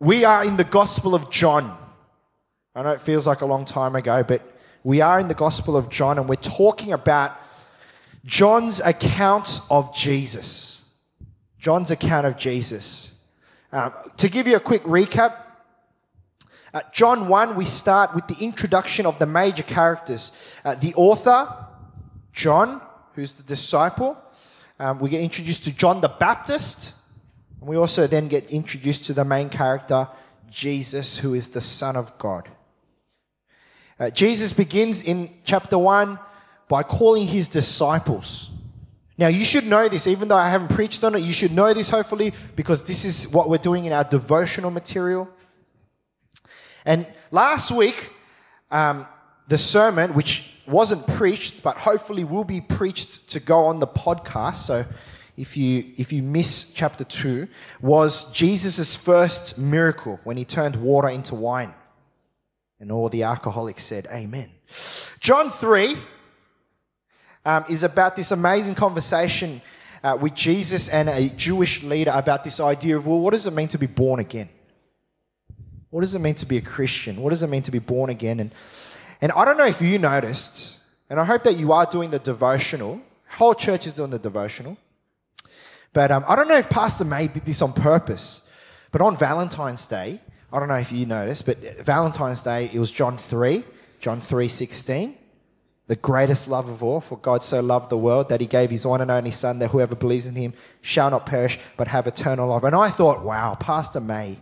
We are in the Gospel of John. I know it feels like a long time ago, but we are in the Gospel of John and we're talking about John's account of Jesus. John's account of Jesus. Um, to give you a quick recap, at John 1, we start with the introduction of the major characters. Uh, the author, John, who's the disciple. Um, we get introduced to John the Baptist. And we also then get introduced to the main character, Jesus, who is the Son of God. Uh, Jesus begins in chapter 1 by calling his disciples. Now, you should know this, even though I haven't preached on it, you should know this hopefully, because this is what we're doing in our devotional material. And last week, um, the sermon, which wasn't preached, but hopefully will be preached to go on the podcast. So if you, if you miss chapter 2, was Jesus' first miracle when he turned water into wine. And all the alcoholics said, Amen. John 3 um, is about this amazing conversation uh, with Jesus and a Jewish leader about this idea of, well, what does it mean to be born again? What does it mean to be a Christian? What does it mean to be born again? And, and I don't know if you noticed, and I hope that you are doing the devotional. Whole church is doing the devotional. But um, I don't know if Pastor May did this on purpose, but on Valentine's Day, I don't know if you noticed, but Valentine's Day, it was John 3, John 3 16. The greatest love of all, for God so loved the world that he gave his one and only Son, that whoever believes in him shall not perish, but have eternal life. And I thought, wow, Pastor May,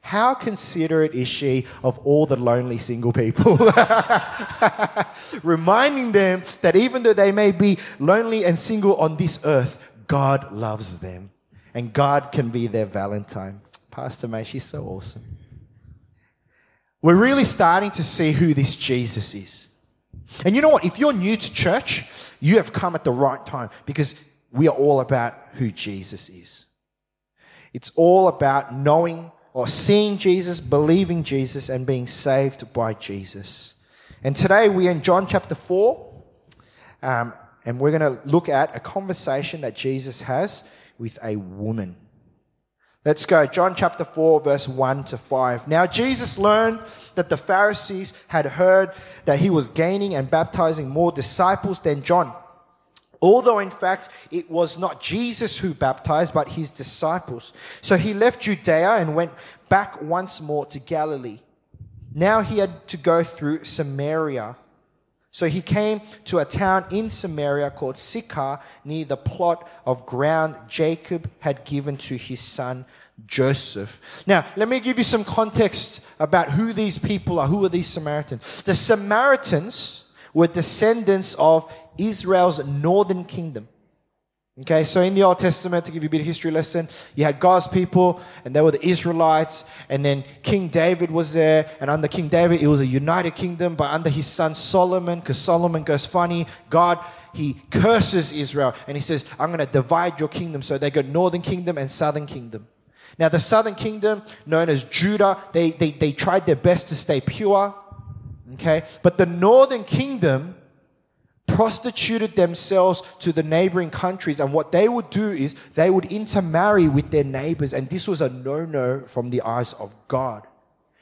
how considerate is she of all the lonely single people? Reminding them that even though they may be lonely and single on this earth, God loves them and God can be their Valentine. Pastor May, she's so awesome we're really starting to see who this Jesus is. And you know what? If you're new to church, you have come at the right time because we are all about who Jesus is. It's all about knowing or seeing Jesus, believing Jesus, and being saved by Jesus. And today we're in John chapter 4, um, and we're going to look at a conversation that Jesus has with a woman. Let's go. John chapter 4, verse 1 to 5. Now, Jesus learned that the Pharisees had heard that he was gaining and baptizing more disciples than John. Although, in fact, it was not Jesus who baptized, but his disciples. So he left Judea and went back once more to Galilee. Now he had to go through Samaria. So he came to a town in Samaria called Sychar near the plot of ground Jacob had given to his son Joseph. Now, let me give you some context about who these people are. Who are these Samaritans? The Samaritans were descendants of Israel's northern kingdom. Okay, so in the Old Testament, to give you a bit of history lesson, you had God's people, and they were the Israelites, and then King David was there, and under King David, it was a united kingdom, but under his son Solomon, because Solomon goes funny, God, he curses Israel, and he says, I'm going to divide your kingdom. So they got northern kingdom and southern kingdom. Now, the southern kingdom, known as Judah, they, they, they tried their best to stay pure. Okay, but the northern kingdom, prostituted themselves to the neighboring countries. And what they would do is they would intermarry with their neighbors. And this was a no no from the eyes of God.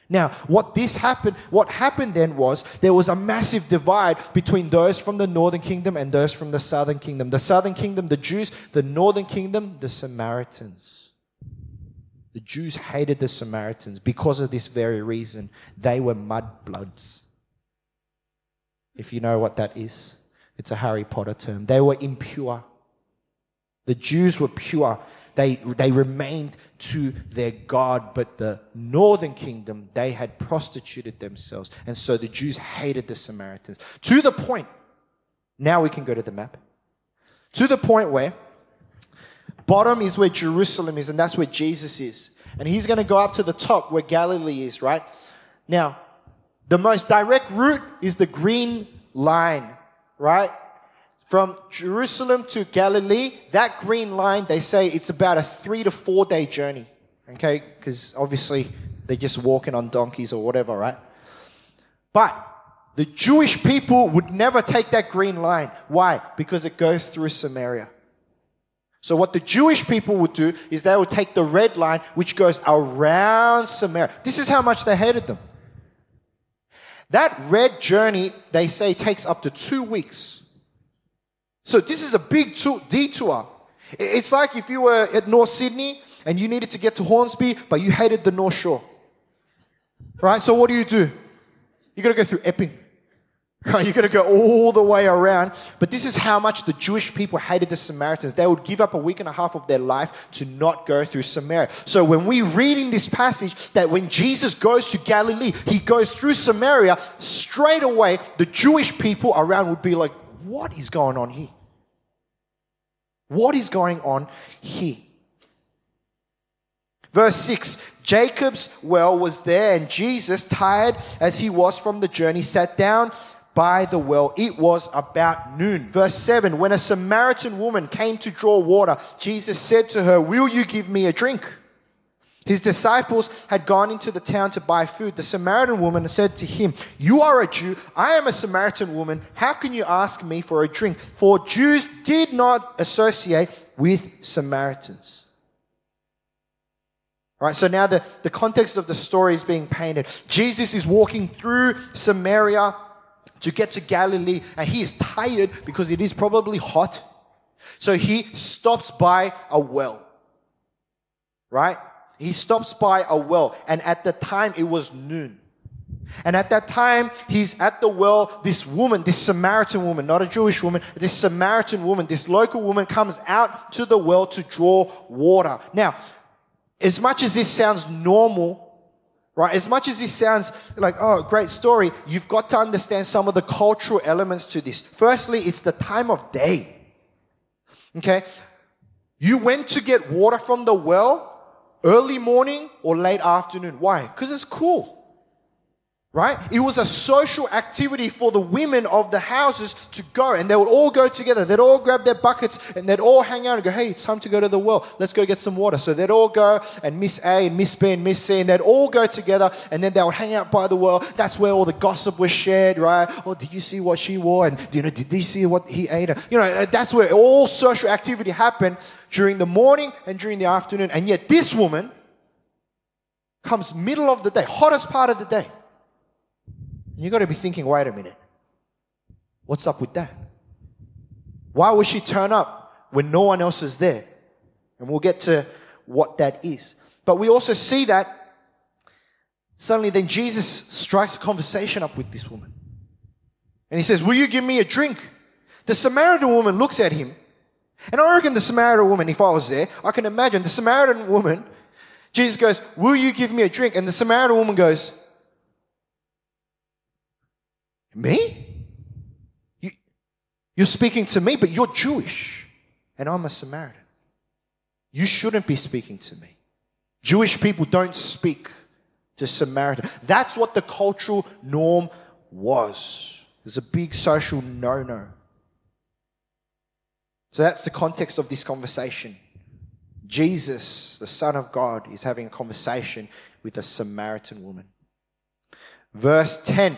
Now, what this happened, what happened then was there was a massive divide between those from the northern kingdom and those from the southern kingdom. The southern kingdom, the Jews, the northern kingdom, the Samaritans. The Jews hated the Samaritans because of this very reason. They were mudbloods. If you know what that is. It's a Harry Potter term. They were impure. The Jews were pure. They, they remained to their God, but the northern kingdom, they had prostituted themselves. And so the Jews hated the Samaritans to the point, now we can go to the map, to the point where bottom is where Jerusalem is, and that's where Jesus is. And he's going to go up to the top where Galilee is, right? Now, the most direct route is the green line right? From Jerusalem to Galilee, that green line, they say it's about a three to four day journey. Okay? Because obviously they're just walking on donkeys or whatever, right? But the Jewish people would never take that green line. Why? Because it goes through Samaria. So what the Jewish people would do is they would take the red line, which goes around Samaria. This is how much they hated them. That red journey, they say, takes up to two weeks. So this is a big detour. It's like if you were at North Sydney and you needed to get to Hornsby, but you hated the North Shore. Right? So what do you do? You gotta go through Epping. Right? You gotta go all the way around. But this is how much the Jewish people hated the Samaritans. They would give up a week and a half of their life to not go through Samaria. So when we read in this passage that when Jesus goes to Galilee, he goes through Samaria, straight away the Jewish people around would be like, what is going on here? What is going on here? Verse 6 Jacob's well was there, and Jesus, tired as he was from the journey, sat down by the well. It was about noon. Verse 7 When a Samaritan woman came to draw water, Jesus said to her, Will you give me a drink? His disciples had gone into the town to buy food. The Samaritan woman said to him, You are a Jew. I am a Samaritan woman. How can you ask me for a drink? For Jews did not associate with Samaritans. All right, so now the, the context of the story is being painted. Jesus is walking through Samaria to get to Galilee, and he is tired because it is probably hot. So he stops by a well. Right? He stops by a well, and at the time it was noon. And at that time, he's at the well. This woman, this Samaritan woman, not a Jewish woman, this Samaritan woman, this local woman comes out to the well to draw water. Now, as much as this sounds normal, right? As much as this sounds like, oh, great story, you've got to understand some of the cultural elements to this. Firstly, it's the time of day. Okay? You went to get water from the well early morning or late afternoon. Why? Because it's cool. Right? It was a social activity for the women of the houses to go and they would all go together. They'd all grab their buckets and they'd all hang out and go, Hey, it's time to go to the well. Let's go get some water. So they'd all go and Miss A and Miss B and Miss C and they'd all go together and then they would hang out by the well. That's where all the gossip was shared, right? Oh, did you see what she wore? And, you know, did you see what he ate? You know, uh, that's where all social activity happened during the morning and during the afternoon. And yet this woman comes middle of the day, hottest part of the day you got to be thinking, wait a minute. What's up with that? Why would she turn up when no one else is there? And we'll get to what that is. But we also see that suddenly then Jesus strikes a conversation up with this woman. And he says, Will you give me a drink? The Samaritan woman looks at him. And I reckon the Samaritan woman, if I was there, I can imagine the Samaritan woman, Jesus goes, Will you give me a drink? And the Samaritan woman goes, me? You, you're speaking to me, but you're Jewish and I'm a Samaritan. You shouldn't be speaking to me. Jewish people don't speak to Samaritan. That's what the cultural norm was. There's a big social no no. So that's the context of this conversation. Jesus, the Son of God, is having a conversation with a Samaritan woman. Verse 10.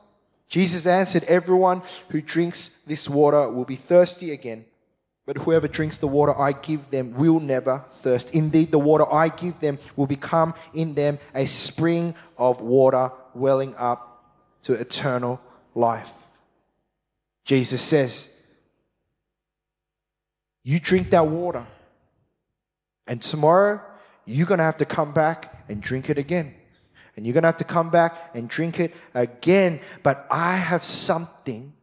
Jesus answered, Everyone who drinks this water will be thirsty again, but whoever drinks the water I give them will never thirst. Indeed, the water I give them will become in them a spring of water welling up to eternal life. Jesus says, You drink that water, and tomorrow you're going to have to come back and drink it again. And you're going to have to come back and drink it again. But I have something.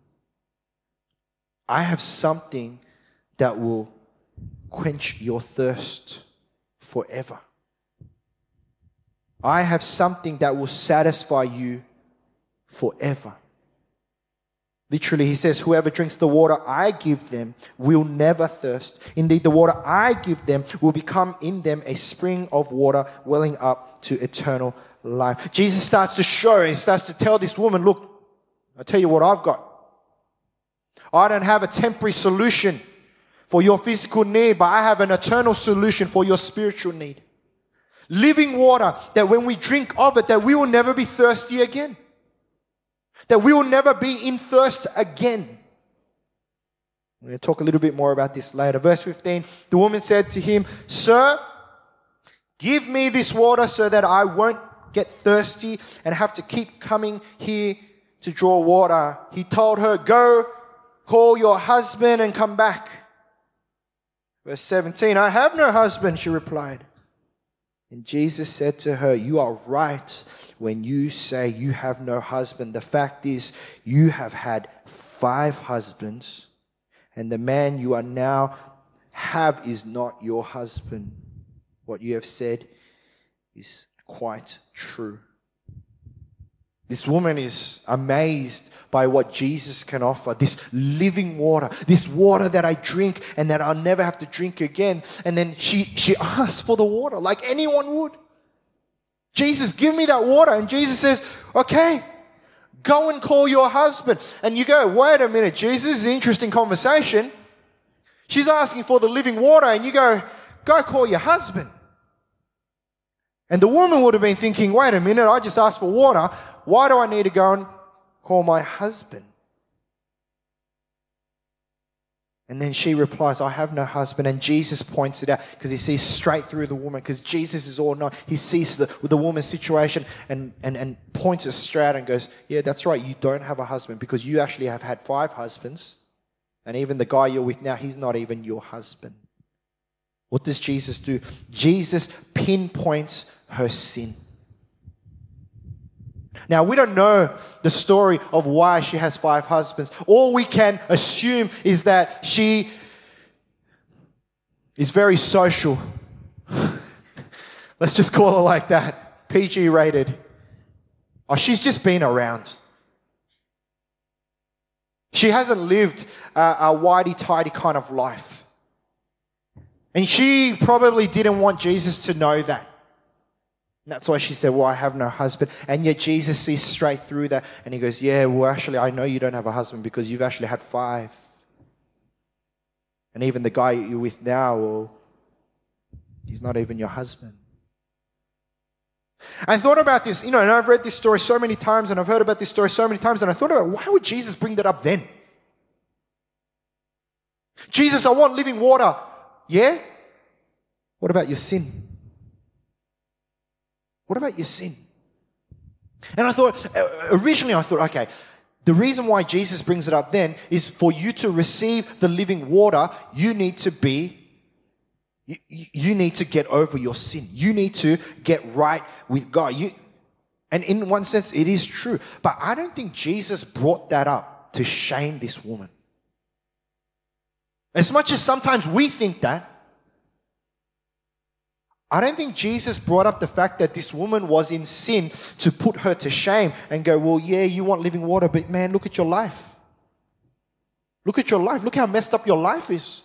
I have something that will quench your thirst forever. I have something that will satisfy you forever. Literally, he says, Whoever drinks the water I give them will never thirst. Indeed, the water I give them will become in them a spring of water welling up to eternal life. Jesus starts to show, he starts to tell this woman, Look, I'll tell you what I've got. I don't have a temporary solution for your physical need, but I have an eternal solution for your spiritual need. Living water that when we drink of it, that we will never be thirsty again that we will never be in thirst again. I'm going to talk a little bit more about this later. Verse 15 The woman said to him, Sir, give me this water so that I won't get thirsty and have to keep coming here to draw water. He told her, Go, call your husband and come back. Verse 17 I have no husband, she replied. And Jesus said to her, You are right when you say you have no husband. The fact is, you have had five husbands, and the man you are now have is not your husband. What you have said is quite true. This woman is amazed by what Jesus can offer this living water, this water that I drink and that I'll never have to drink again. And then she, she asks for the water like anyone would. Jesus, give me that water. And Jesus says, okay, go and call your husband. And you go, wait a minute, Jesus, this is an interesting conversation. She's asking for the living water, and you go, go call your husband. And the woman would have been thinking, wait a minute, I just asked for water. Why do I need to go and call my husband? And then she replies, I have no husband. And Jesus points it out because he sees straight through the woman because Jesus is all knowing. He sees the, the woman's situation and, and, and points it straight and goes, Yeah, that's right. You don't have a husband because you actually have had five husbands. And even the guy you're with now, he's not even your husband. What does Jesus do? Jesus pinpoints her sin. Now, we don't know the story of why she has five husbands. All we can assume is that she is very social. Let's just call her like that. PG rated. Oh, she's just been around. She hasn't lived a, a whitey tidy kind of life. And she probably didn't want Jesus to know that. And that's why she said, Well, I have no husband. And yet Jesus sees straight through that and he goes, Yeah, well, actually, I know you don't have a husband because you've actually had five. And even the guy you're with now, well, he's not even your husband. I thought about this, you know, and I've read this story so many times and I've heard about this story so many times, and I thought about why would Jesus bring that up then? Jesus, I want living water. Yeah? What about your sin? What about your sin? And I thought, uh, originally, I thought, okay, the reason why Jesus brings it up then is for you to receive the living water, you need to be, you, you need to get over your sin. You need to get right with God. You, and in one sense, it is true. But I don't think Jesus brought that up to shame this woman. As much as sometimes we think that, I don't think Jesus brought up the fact that this woman was in sin to put her to shame and go, Well, yeah, you want living water, but man, look at your life. Look at your life. Look how messed up your life is.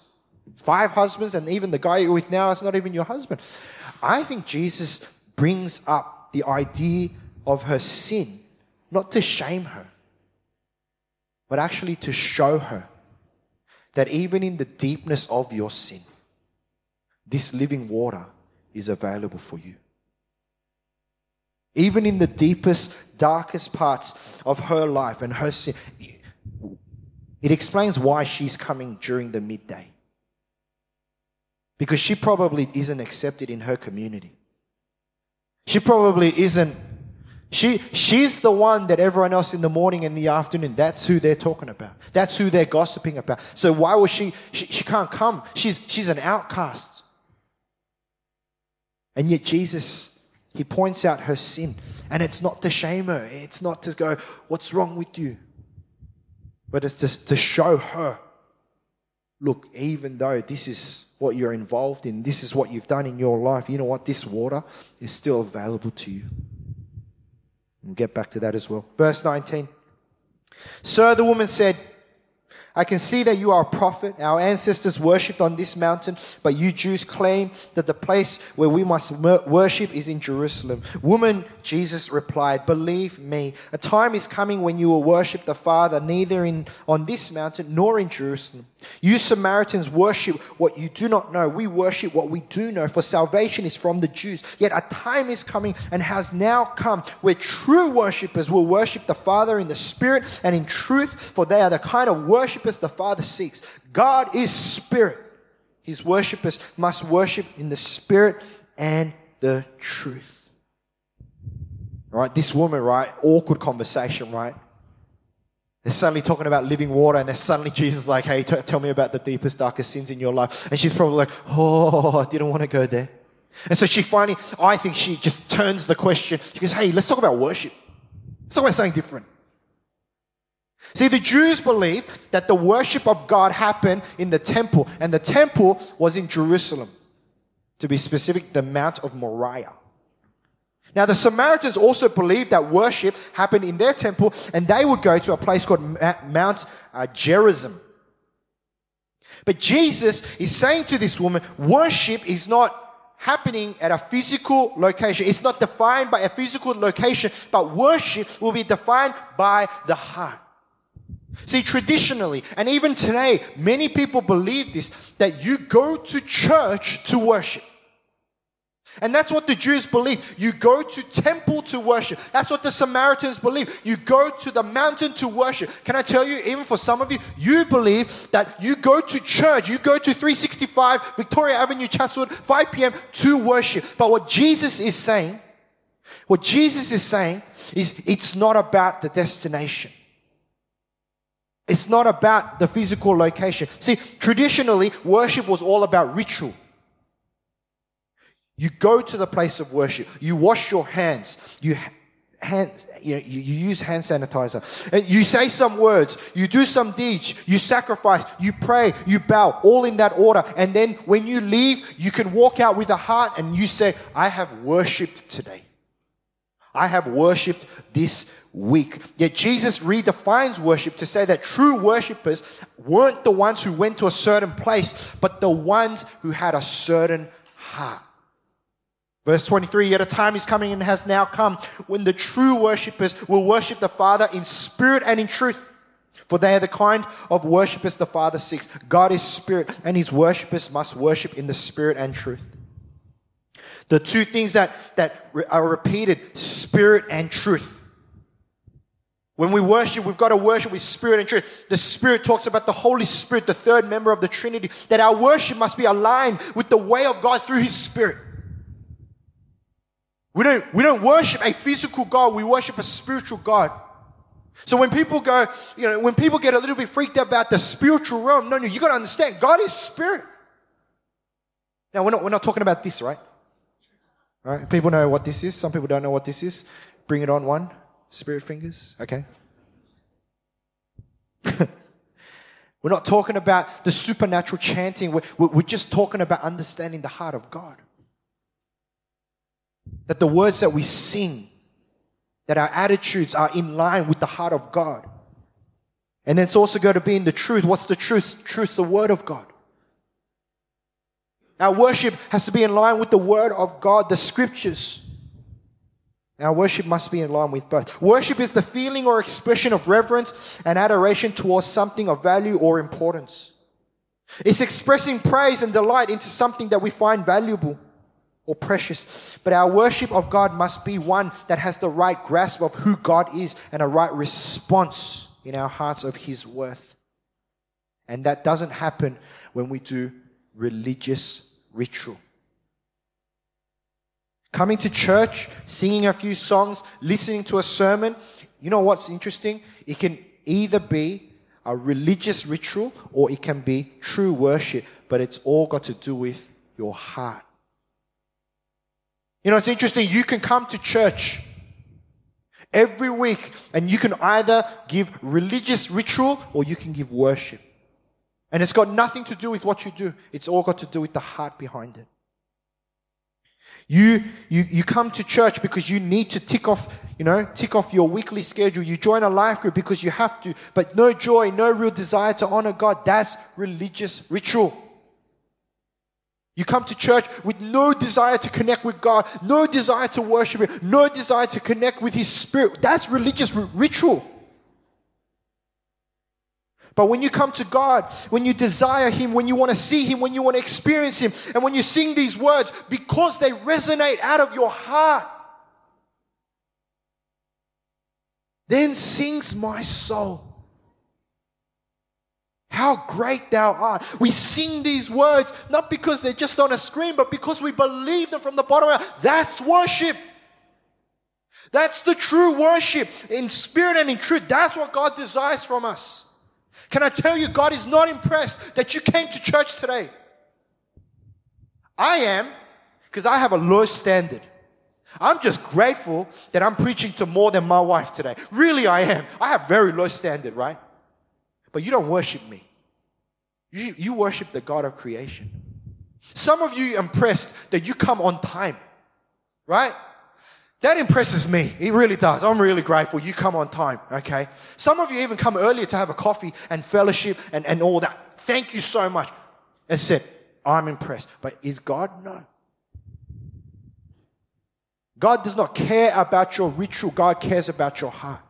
Five husbands, and even the guy you're with now is not even your husband. I think Jesus brings up the idea of her sin, not to shame her, but actually to show her that even in the deepness of your sin, this living water is available for you. Even in the deepest, darkest parts of her life and her sin, it explains why she's coming during the midday. Because she probably isn't accepted in her community. She probably isn't. She, she's the one that everyone else in the morning and the afternoon, that's who they're talking about. That's who they're gossiping about. So why was she, she, she can't come? She's, she's an outcast. And yet, Jesus, he points out her sin. And it's not to shame her, it's not to go, What's wrong with you? But it's just to show her, Look, even though this is what you're involved in, this is what you've done in your life, you know what? This water is still available to you. We'll get back to that as well. Verse 19. Sir, the woman said, I can see that you are a prophet. Our ancestors worshipped on this mountain, but you Jews claim that the place where we must worship is in Jerusalem. Woman, Jesus replied, Believe me, a time is coming when you will worship the Father neither in, on this mountain nor in Jerusalem. You Samaritans worship what you do not know. We worship what we do know, for salvation is from the Jews. Yet a time is coming and has now come where true worshippers will worship the Father in the Spirit and in truth, for they are the kind of the Father seeks. God is Spirit. His worshippers must worship in the Spirit and the truth. Right? This woman, right? Awkward conversation, right? They're suddenly talking about living water, and then suddenly Jesus like, hey, t- tell me about the deepest, darkest sins in your life. And she's probably like, oh, I didn't want to go there. And so she finally, I think she just turns the question. She goes, hey, let's talk about worship. Let's talk about something different. See, the Jews believed that the worship of God happened in the temple, and the temple was in Jerusalem. To be specific, the Mount of Moriah. Now, the Samaritans also believed that worship happened in their temple, and they would go to a place called Mount uh, Gerizim. But Jesus is saying to this woman, worship is not happening at a physical location. It's not defined by a physical location, but worship will be defined by the heart. See, traditionally, and even today, many people believe this, that you go to church to worship. And that's what the Jews believe. You go to temple to worship. That's what the Samaritans believe. You go to the mountain to worship. Can I tell you, even for some of you, you believe that you go to church, you go to 365 Victoria Avenue, Chatswood, 5 p.m. to worship. But what Jesus is saying, what Jesus is saying is it's not about the destination. It's not about the physical location. See, traditionally, worship was all about ritual. You go to the place of worship. You wash your hands. You hand, you, know, you, you, use hand sanitizer. And you say some words. You do some deeds. You sacrifice. You pray. You bow. All in that order. And then when you leave, you can walk out with a heart and you say, I have worshipped today. I have worshipped this week. Yet Jesus redefines worship to say that true worshippers weren't the ones who went to a certain place, but the ones who had a certain heart. Verse 23, yet a time is coming and has now come when the true worshippers will worship the Father in spirit and in truth. For they are the kind of worshippers the Father seeks. God is spirit, and his worshippers must worship in the spirit and truth. The two things that, that are repeated spirit and truth. When we worship, we've got to worship with spirit and truth. The Spirit talks about the Holy Spirit, the third member of the Trinity, that our worship must be aligned with the way of God through His Spirit. We don't, we don't worship a physical God, we worship a spiritual God. So when people go, you know, when people get a little bit freaked out about the spiritual realm, no, no, you gotta understand, God is spirit. Now we're not, we're not talking about this, right? Right? People know what this is. Some people don't know what this is. Bring it on one. Spirit fingers. Okay. we're not talking about the supernatural chanting. We're, we're just talking about understanding the heart of God. That the words that we sing, that our attitudes are in line with the heart of God. And then it's also going to be in the truth. What's the truth? Truth's the word of God. Our worship has to be in line with the word of God, the scriptures. Our worship must be in line with both. Worship is the feeling or expression of reverence and adoration towards something of value or importance. It's expressing praise and delight into something that we find valuable or precious. But our worship of God must be one that has the right grasp of who God is and a right response in our hearts of His worth. And that doesn't happen when we do religious ritual. Coming to church, singing a few songs, listening to a sermon, you know what's interesting? It can either be a religious ritual or it can be true worship, but it's all got to do with your heart. You know, it's interesting. You can come to church every week and you can either give religious ritual or you can give worship. And it's got nothing to do with what you do. It's all got to do with the heart behind it. You, you, you come to church because you need to tick off, you know, tick off your weekly schedule. You join a life group because you have to, but no joy, no real desire to honor God. That's religious ritual. You come to church with no desire to connect with God, no desire to worship Him, no desire to connect with His Spirit. That's religious ritual. But when you come to God, when you desire Him, when you want to see Him, when you want to experience Him, and when you sing these words, because they resonate out of your heart, then sings my soul. How great thou art. We sing these words not because they're just on a screen, but because we believe them from the bottom our That's worship. That's the true worship in spirit and in truth. That's what God desires from us. Can I tell you, God is not impressed that you came to church today. I am, because I have a low standard. I'm just grateful that I'm preaching to more than my wife today. Really, I am. I have very low standard, right? But you don't worship me. You, you worship the God of creation. Some of you impressed that you come on time, right? That impresses me. It really does. I'm really grateful you come on time, okay? Some of you even come earlier to have a coffee and fellowship and, and all that. Thank you so much. And said, I'm impressed. But is God? No. God does not care about your ritual, God cares about your heart.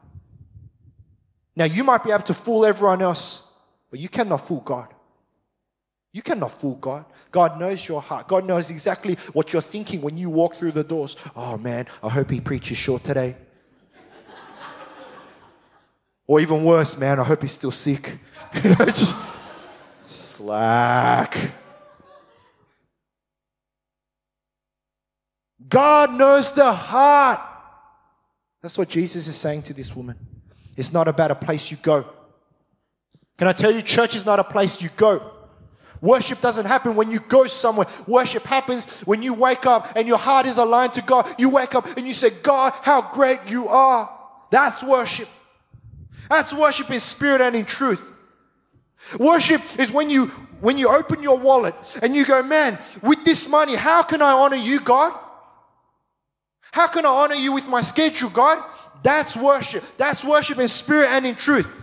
Now, you might be able to fool everyone else, but you cannot fool God. You cannot fool God. God knows your heart. God knows exactly what you're thinking when you walk through the doors. Oh man, I hope he preaches short today. or even worse, man, I hope he's still sick. you know, just slack. God knows the heart. That's what Jesus is saying to this woman. It's not about a place you go. Can I tell you, church is not a place you go. Worship doesn't happen when you go somewhere. Worship happens when you wake up and your heart is aligned to God. You wake up and you say, God, how great you are. That's worship. That's worship in spirit and in truth. Worship is when you when you open your wallet and you go, man, with this money, how can I honor you, God? How can I honor you with my schedule, God? That's worship. That's worship in spirit and in truth.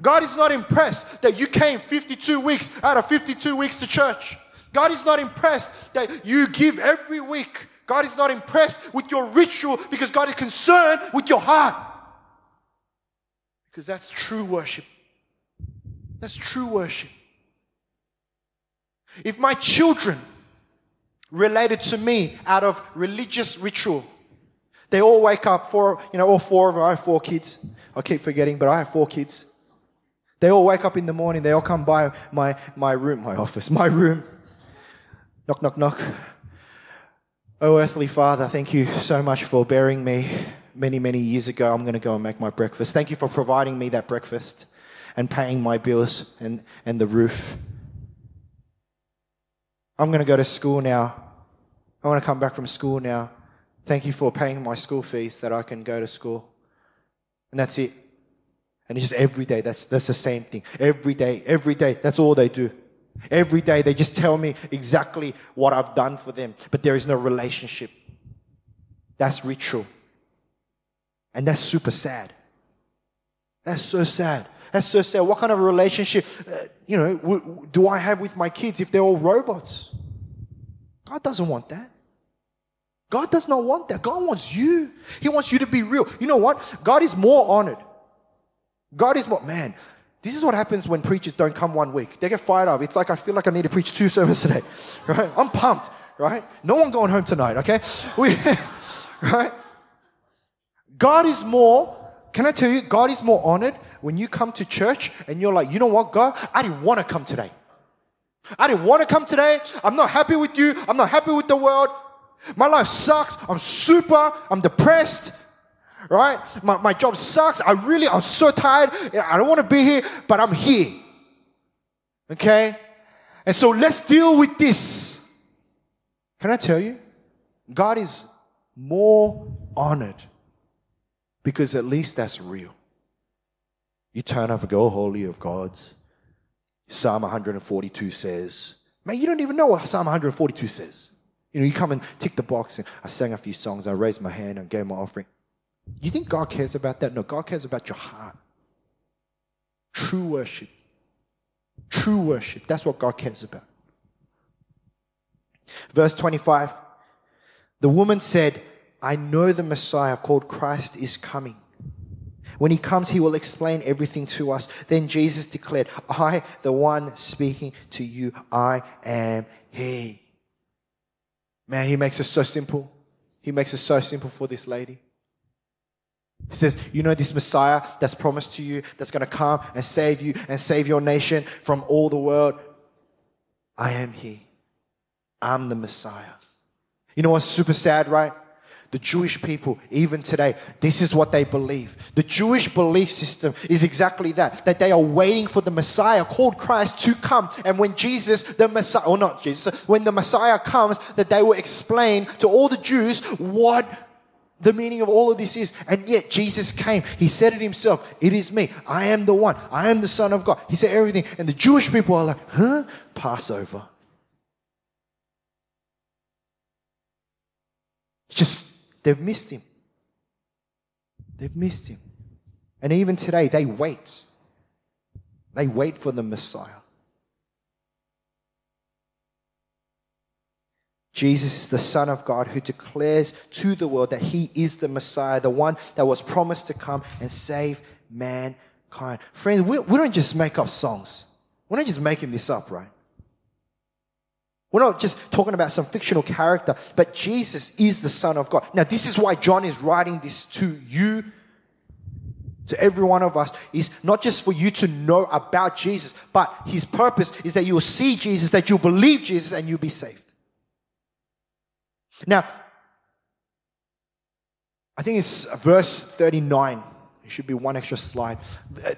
God is not impressed that you came 52 weeks out of 52 weeks to church. God is not impressed that you give every week. God is not impressed with your ritual because God is concerned with your heart. Because that's true worship. That's true worship. If my children related to me out of religious ritual, they all wake up, four, you know, all four of them, I have four kids. I keep forgetting, but I have four kids. They all wake up in the morning, they all come by my, my room, my office, my room. Knock, knock, knock. Oh, earthly Father, thank you so much for bearing me many, many years ago. I'm going to go and make my breakfast. Thank you for providing me that breakfast and paying my bills and, and the roof. I'm going to go to school now. I want to come back from school now. Thank you for paying my school fees that I can go to school. And that's it. And it's just every day, that's, that's the same thing. Every day, every day, that's all they do. Every day, they just tell me exactly what I've done for them, but there is no relationship. That's ritual. And that's super sad. That's so sad. That's so sad. What kind of relationship, uh, you know, w- w- do I have with my kids if they're all robots? God doesn't want that. God does not want that. God wants you. He wants you to be real. You know what? God is more honored God is what, man, this is what happens when preachers don't come one week. They get fired up. It's like I feel like I need to preach two sermons today, right? I'm pumped, right? No one going home tonight, okay? We, right? God is more, can I tell you, God is more honored when you come to church and you're like, you know what, God, I didn't want to come today. I didn't want to come today. I'm not happy with you. I'm not happy with the world. My life sucks. I'm super. I'm depressed right? My, my job sucks. I really, I'm so tired. I don't want to be here, but I'm here. Okay? And so let's deal with this. Can I tell you? God is more honored because at least that's real. You turn up and go, oh, Holy of Gods. Psalm 142 says, man, you don't even know what Psalm 142 says. You know, you come and tick the box and I sang a few songs, I raised my hand and gave my offering. You think God cares about that? No, God cares about your heart. True worship. True worship. That's what God cares about. Verse 25 The woman said, I know the Messiah called Christ is coming. When he comes, he will explain everything to us. Then Jesus declared, I, the one speaking to you, I am he. Man, he makes it so simple. He makes it so simple for this lady. He says, You know, this Messiah that's promised to you, that's going to come and save you and save your nation from all the world. I am He. I'm the Messiah. You know what's super sad, right? The Jewish people, even today, this is what they believe. The Jewish belief system is exactly that, that they are waiting for the Messiah called Christ to come. And when Jesus, the Messiah, or not Jesus, when the Messiah comes, that they will explain to all the Jews what the meaning of all of this is. And yet Jesus came. He said it himself. It is me. I am the one. I am the Son of God. He said everything. And the Jewish people are like, huh? Passover. Just, they've missed him. They've missed him. And even today, they wait. They wait for the Messiah. Jesus is the Son of God who declares to the world that he is the Messiah, the one that was promised to come and save mankind. Friends, we, we don't just make up songs. We're not just making this up, right? We're not just talking about some fictional character, but Jesus is the Son of God. Now, this is why John is writing this to you, to every one of us, is not just for you to know about Jesus, but his purpose is that you'll see Jesus, that you'll believe Jesus, and you'll be saved. Now, I think it's verse 39. It should be one extra slide.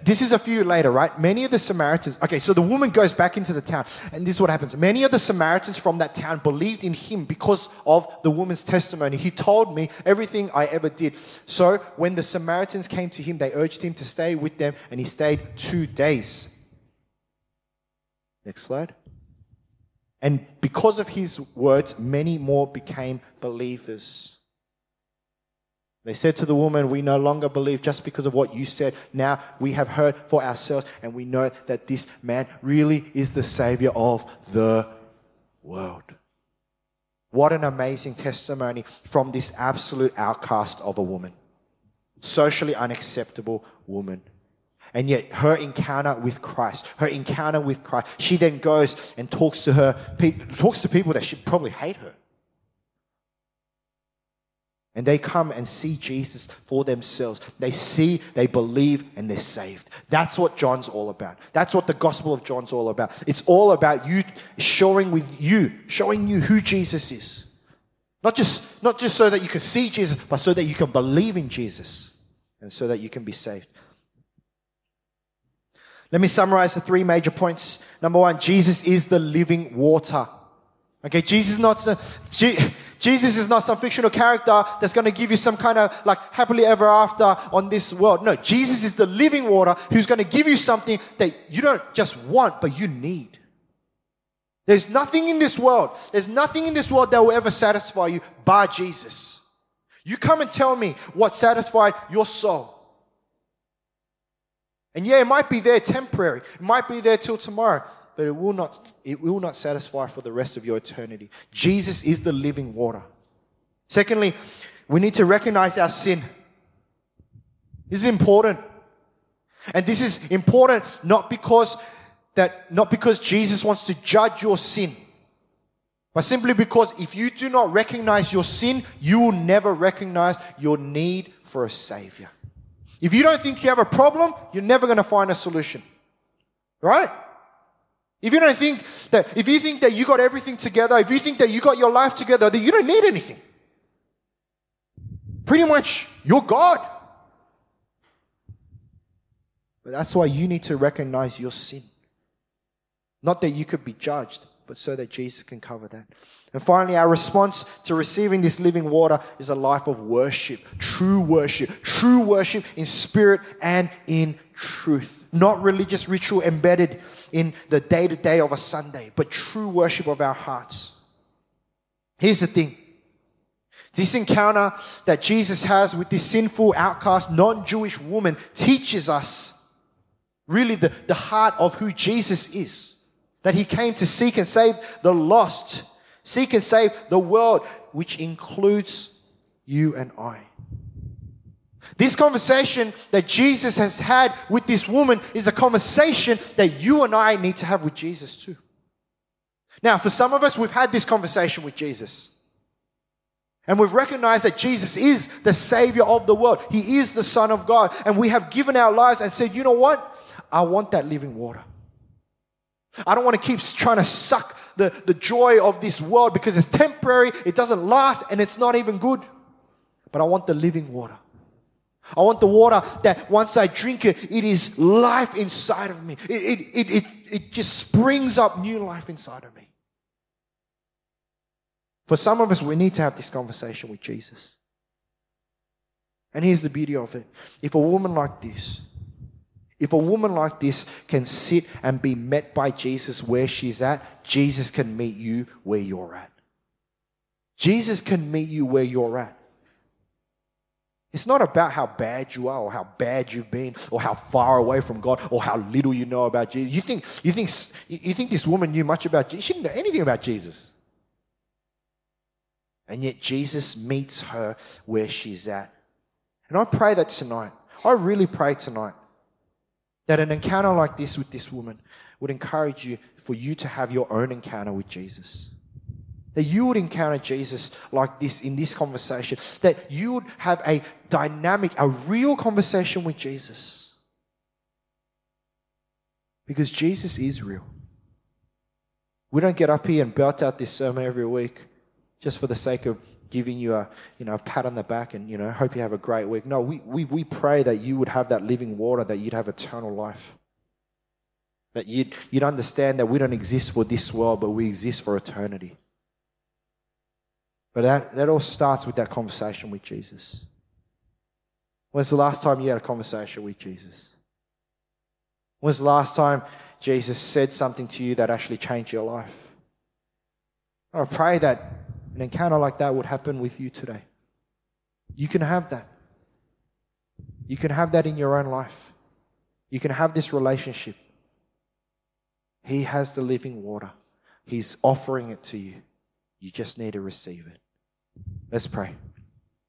This is a few later, right? Many of the Samaritans, okay, so the woman goes back into the town, and this is what happens. Many of the Samaritans from that town believed in him because of the woman's testimony. He told me everything I ever did. So when the Samaritans came to him, they urged him to stay with them, and he stayed two days. Next slide. And because of his words, many more became believers. They said to the woman, We no longer believe just because of what you said. Now we have heard for ourselves, and we know that this man really is the Savior of the world. What an amazing testimony from this absolute outcast of a woman, socially unacceptable woman. And yet, her encounter with Christ, her encounter with Christ, she then goes and talks to her, talks to people that should probably hate her. And they come and see Jesus for themselves. They see, they believe, and they're saved. That's what John's all about. That's what the Gospel of John's all about. It's all about you showing with you, showing you who Jesus is. Not just, not just so that you can see Jesus, but so that you can believe in Jesus and so that you can be saved. Let me summarize the three major points. Number one, Jesus is the living water. Okay, Jesus is not Jesus is not some fictional character that's going to give you some kind of like happily ever after on this world. No, Jesus is the living water who's going to give you something that you don't just want, but you need. There's nothing in this world, there's nothing in this world that will ever satisfy you by Jesus. You come and tell me what satisfied your soul. And yeah, it might be there temporary. It might be there till tomorrow, but it will not, it will not satisfy for the rest of your eternity. Jesus is the living water. Secondly, we need to recognize our sin. This is important. And this is important not because that, not because Jesus wants to judge your sin, but simply because if you do not recognize your sin, you will never recognize your need for a savior. If you don't think you have a problem, you're never going to find a solution. Right? If you don't think that, if you think that you got everything together, if you think that you got your life together, then you don't need anything. Pretty much, you're God. But that's why you need to recognize your sin. Not that you could be judged, but so that Jesus can cover that. And finally, our response to receiving this living water is a life of worship, true worship, true worship in spirit and in truth. Not religious ritual embedded in the day to day of a Sunday, but true worship of our hearts. Here's the thing. This encounter that Jesus has with this sinful, outcast, non-Jewish woman teaches us really the, the heart of who Jesus is. That he came to seek and save the lost, seek and save the world, which includes you and I. This conversation that Jesus has had with this woman is a conversation that you and I need to have with Jesus too. Now, for some of us, we've had this conversation with Jesus. And we've recognized that Jesus is the Savior of the world. He is the Son of God. And we have given our lives and said, you know what? I want that living water. I don't want to keep trying to suck the, the joy of this world because it's temporary, it doesn't last, and it's not even good. But I want the living water. I want the water that once I drink it, it is life inside of me. It, it, it, it, it just springs up new life inside of me. For some of us, we need to have this conversation with Jesus. And here's the beauty of it. If a woman like this, if a woman like this can sit and be met by Jesus where she's at, Jesus can meet you where you're at. Jesus can meet you where you're at. It's not about how bad you are or how bad you've been or how far away from God or how little you know about Jesus. You think, you think, you think this woman knew much about Jesus? She didn't know anything about Jesus. And yet Jesus meets her where she's at. And I pray that tonight, I really pray tonight, that an encounter like this with this woman would encourage you for you to have your own encounter with Jesus. That you would encounter Jesus like this in this conversation. That you would have a dynamic, a real conversation with Jesus. Because Jesus is real. We don't get up here and belt out this sermon every week just for the sake of giving you a, you know, a pat on the back and, you know, hope you have a great week. No, we, we, we pray that you would have that living water, that you'd have eternal life. That you'd, you'd understand that we don't exist for this world, but we exist for eternity. But that, that all starts with that conversation with Jesus. When's the last time you had a conversation with Jesus? When's the last time Jesus said something to you that actually changed your life? I pray that an encounter like that would happen with you today. You can have that. You can have that in your own life. You can have this relationship. He has the living water. He's offering it to you. You just need to receive it. Let's pray.